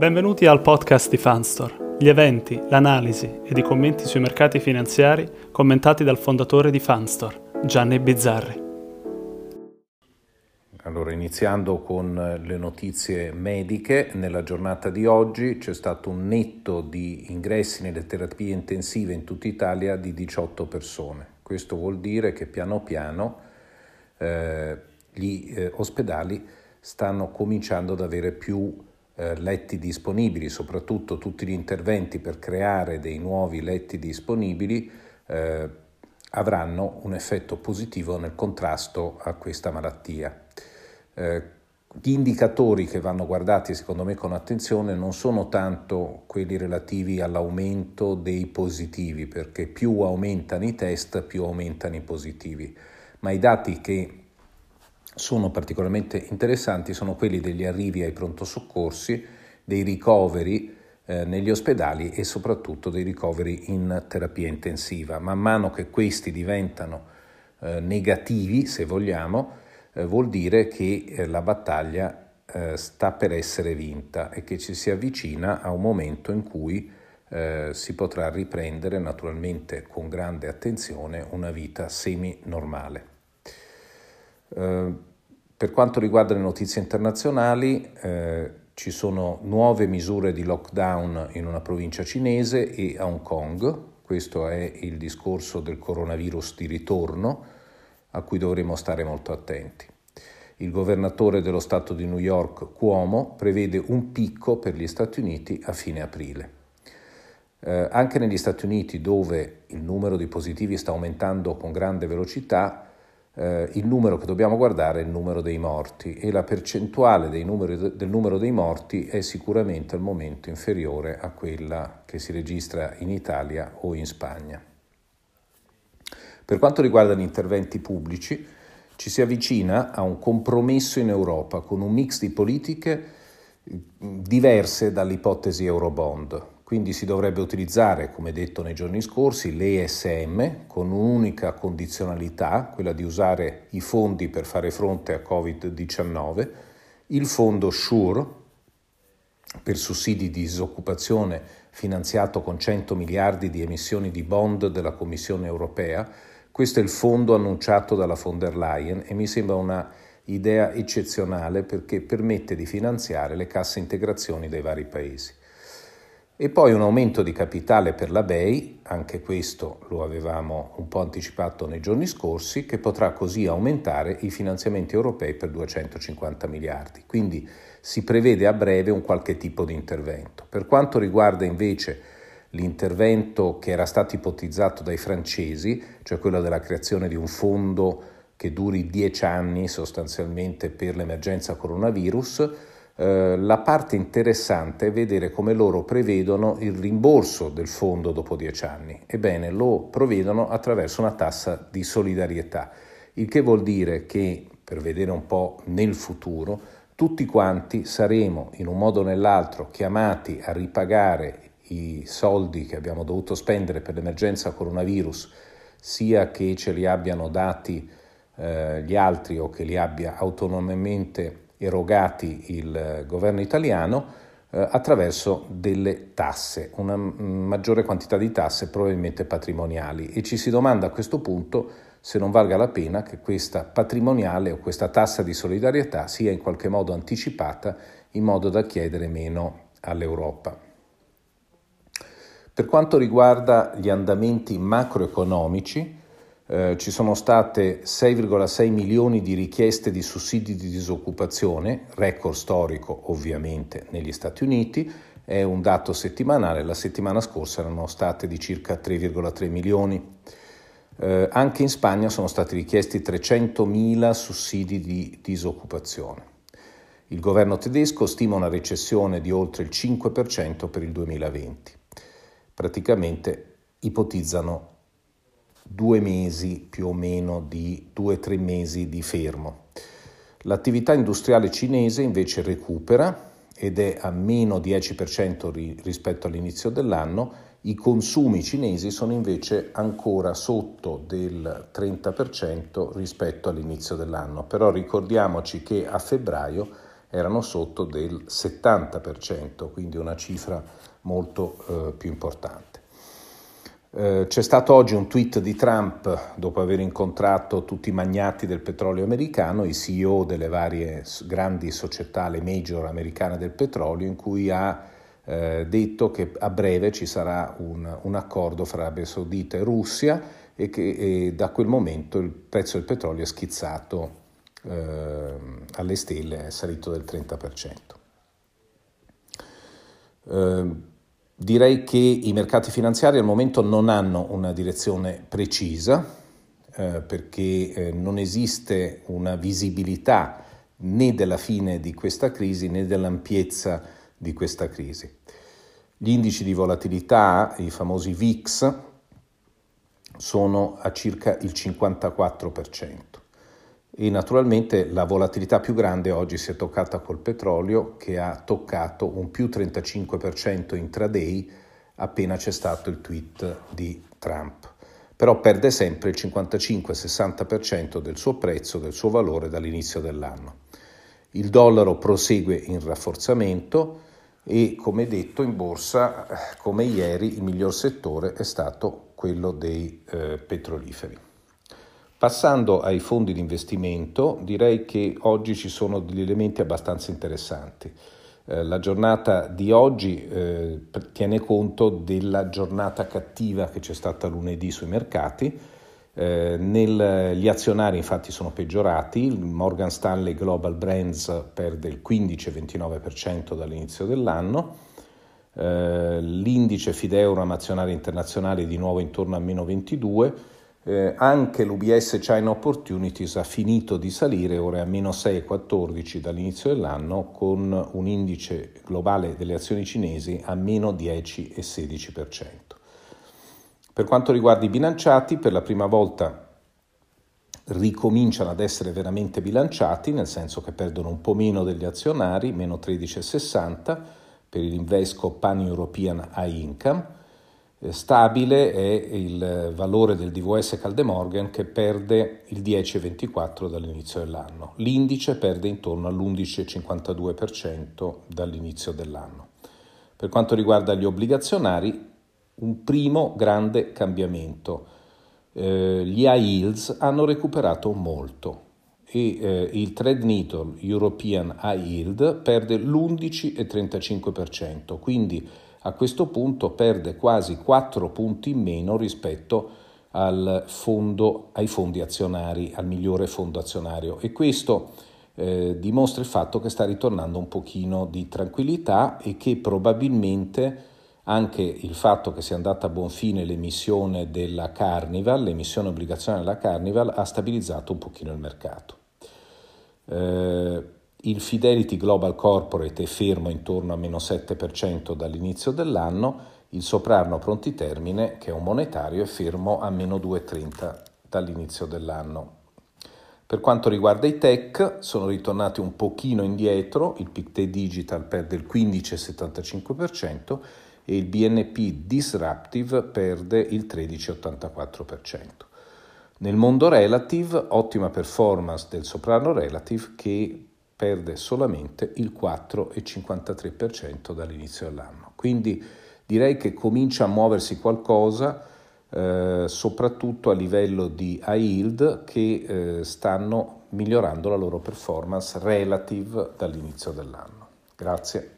Benvenuti al podcast di Fanstore, gli eventi, l'analisi ed i commenti sui mercati finanziari commentati dal fondatore di Fanstore, Gianni Bizzarri. Allora, iniziando con le notizie mediche, nella giornata di oggi c'è stato un netto di ingressi nelle terapie intensive in tutta Italia di 18 persone. Questo vuol dire che piano piano eh, gli eh, ospedali stanno cominciando ad avere più eh, letti disponibili, soprattutto tutti gli interventi per creare dei nuovi letti disponibili eh, avranno un effetto positivo nel contrasto a questa malattia. Eh, gli indicatori che vanno guardati secondo me con attenzione non sono tanto quelli relativi all'aumento dei positivi, perché più aumentano i test, più aumentano i positivi, ma i dati che sono particolarmente interessanti sono quelli degli arrivi ai pronto soccorsi, dei ricoveri eh, negli ospedali e soprattutto dei ricoveri in terapia intensiva. Man mano che questi diventano eh, negativi, se vogliamo, eh, vuol dire che eh, la battaglia eh, sta per essere vinta e che ci si avvicina a un momento in cui eh, si potrà riprendere naturalmente con grande attenzione una vita semi-normale. Eh, per quanto riguarda le notizie internazionali, eh, ci sono nuove misure di lockdown in una provincia cinese e a Hong Kong. Questo è il discorso del coronavirus di ritorno a cui dovremo stare molto attenti. Il governatore dello Stato di New York, Cuomo, prevede un picco per gli Stati Uniti a fine aprile. Eh, anche negli Stati Uniti, dove il numero di positivi sta aumentando con grande velocità, eh, il numero che dobbiamo guardare è il numero dei morti e la percentuale numeri, del numero dei morti è sicuramente al momento inferiore a quella che si registra in Italia o in Spagna. Per quanto riguarda gli interventi pubblici, ci si avvicina a un compromesso in Europa con un mix di politiche diverse dall'ipotesi Eurobond. Quindi si dovrebbe utilizzare, come detto nei giorni scorsi, l'ESM con un'unica condizionalità, quella di usare i fondi per fare fronte a Covid-19, il fondo SURE per sussidi di disoccupazione finanziato con 100 miliardi di emissioni di bond della Commissione europea. Questo è il fondo annunciato dalla von der Leyen e mi sembra una idea eccezionale perché permette di finanziare le casse integrazioni dei vari paesi. E poi un aumento di capitale per la BEI, anche questo lo avevamo un po' anticipato nei giorni scorsi, che potrà così aumentare i finanziamenti europei per 250 miliardi. Quindi si prevede a breve un qualche tipo di intervento. Per quanto riguarda invece l'intervento che era stato ipotizzato dai francesi, cioè quello della creazione di un fondo che duri dieci anni sostanzialmente per l'emergenza coronavirus, eh, la parte interessante è vedere come loro prevedono il rimborso del fondo dopo dieci anni. Ebbene, lo prevedono attraverso una tassa di solidarietà, il che vuol dire che, per vedere un po' nel futuro, tutti quanti saremo in un modo o nell'altro chiamati a ripagare i soldi che abbiamo dovuto spendere per l'emergenza coronavirus, sia che ce li abbiano dati eh, gli altri o che li abbia autonomamente erogati il governo italiano eh, attraverso delle tasse, una maggiore quantità di tasse probabilmente patrimoniali e ci si domanda a questo punto se non valga la pena che questa patrimoniale o questa tassa di solidarietà sia in qualche modo anticipata in modo da chiedere meno all'Europa. Per quanto riguarda gli andamenti macroeconomici, eh, ci sono state 6,6 milioni di richieste di sussidi di disoccupazione, record storico ovviamente negli Stati Uniti, è un dato settimanale, la settimana scorsa erano state di circa 3,3 milioni. Eh, anche in Spagna sono stati richiesti 300.000 sussidi di disoccupazione. Il governo tedesco stima una recessione di oltre il 5% per il 2020. Praticamente ipotizzano due mesi più o meno di due o tre mesi di fermo. L'attività industriale cinese invece recupera ed è a meno 10% rispetto all'inizio dell'anno, i consumi cinesi sono invece ancora sotto del 30% rispetto all'inizio dell'anno, però ricordiamoci che a febbraio erano sotto del 70%, quindi una cifra molto eh, più importante. Eh, c'è stato oggi un tweet di Trump dopo aver incontrato tutti i magnati del petrolio americano, i CEO delle varie grandi società, le major americane del petrolio, in cui ha eh, detto che a breve ci sarà un, un accordo fra Arabia Saudita e Russia e che e da quel momento il prezzo del petrolio è schizzato eh, alle stelle, è salito del 30%. Direi che i mercati finanziari al momento non hanno una direzione precisa eh, perché eh, non esiste una visibilità né della fine di questa crisi né dell'ampiezza di questa crisi. Gli indici di volatilità, i famosi VIX, sono a circa il 54% e naturalmente la volatilità più grande oggi si è toccata col petrolio che ha toccato un più 35% intraday appena c'è stato il tweet di Trump. Però perde sempre il 55-60% del suo prezzo, del suo valore dall'inizio dell'anno. Il dollaro prosegue in rafforzamento, e come detto in borsa, come ieri, il miglior settore è stato quello dei eh, petroliferi. Passando ai fondi di investimento, direi che oggi ci sono degli elementi abbastanza interessanti. Eh, la giornata di oggi eh, tiene conto della giornata cattiva che c'è stata lunedì sui mercati, eh, nel, gli azionari infatti sono peggiorati, il Morgan Stanley Global Brands perde il 15-29% dall'inizio dell'anno, eh, l'indice Fideuro azionario internazionale di nuovo intorno a meno 22%, eh, anche l'UBS China Opportunities ha finito di salire, ora è a meno 6,14 dall'inizio dell'anno, con un indice globale delle azioni cinesi a meno 10,16%. Per quanto riguarda i bilanciati, per la prima volta ricominciano ad essere veramente bilanciati, nel senso che perdono un po' meno degli azionari, meno 13,60 per l'Invesco Pan European High Income. Eh, stabile è il valore del DVS Caldemorgan che perde il 10,24 dall'inizio dell'anno. L'indice perde intorno all'11,52% dall'inizio dell'anno. Per quanto riguarda gli obbligazionari, un primo grande cambiamento. Eh, gli high yields hanno recuperato molto e eh, il trade needle European High Yield perde l'11,35%, quindi a questo punto perde quasi 4 punti in meno rispetto al fondo, ai fondi azionari, al migliore fondo azionario e questo eh, dimostra il fatto che sta ritornando un pochino di tranquillità e che probabilmente anche il fatto che sia andata a buon fine l'emissione della Carnival, l'emissione obbligazionaria della Carnival, ha stabilizzato un pochino il mercato. Eh, il Fidelity Global Corporate è fermo intorno a meno 7% dall'inizio dell'anno, il Soprano Pronti Termine, che è un monetario, è fermo a meno 2,30 dall'inizio dell'anno. Per quanto riguarda i tech, sono ritornati un pochino indietro, il Pictet Digital perde il 15,75%, e il BNP Disruptive perde il 13,84%. Nel mondo relative, ottima performance del soprano relative che perde solamente il 4,53% dall'inizio dell'anno. Quindi direi che comincia a muoversi qualcosa, eh, soprattutto a livello di yield, che eh, stanno migliorando la loro performance relative dall'inizio dell'anno. Grazie.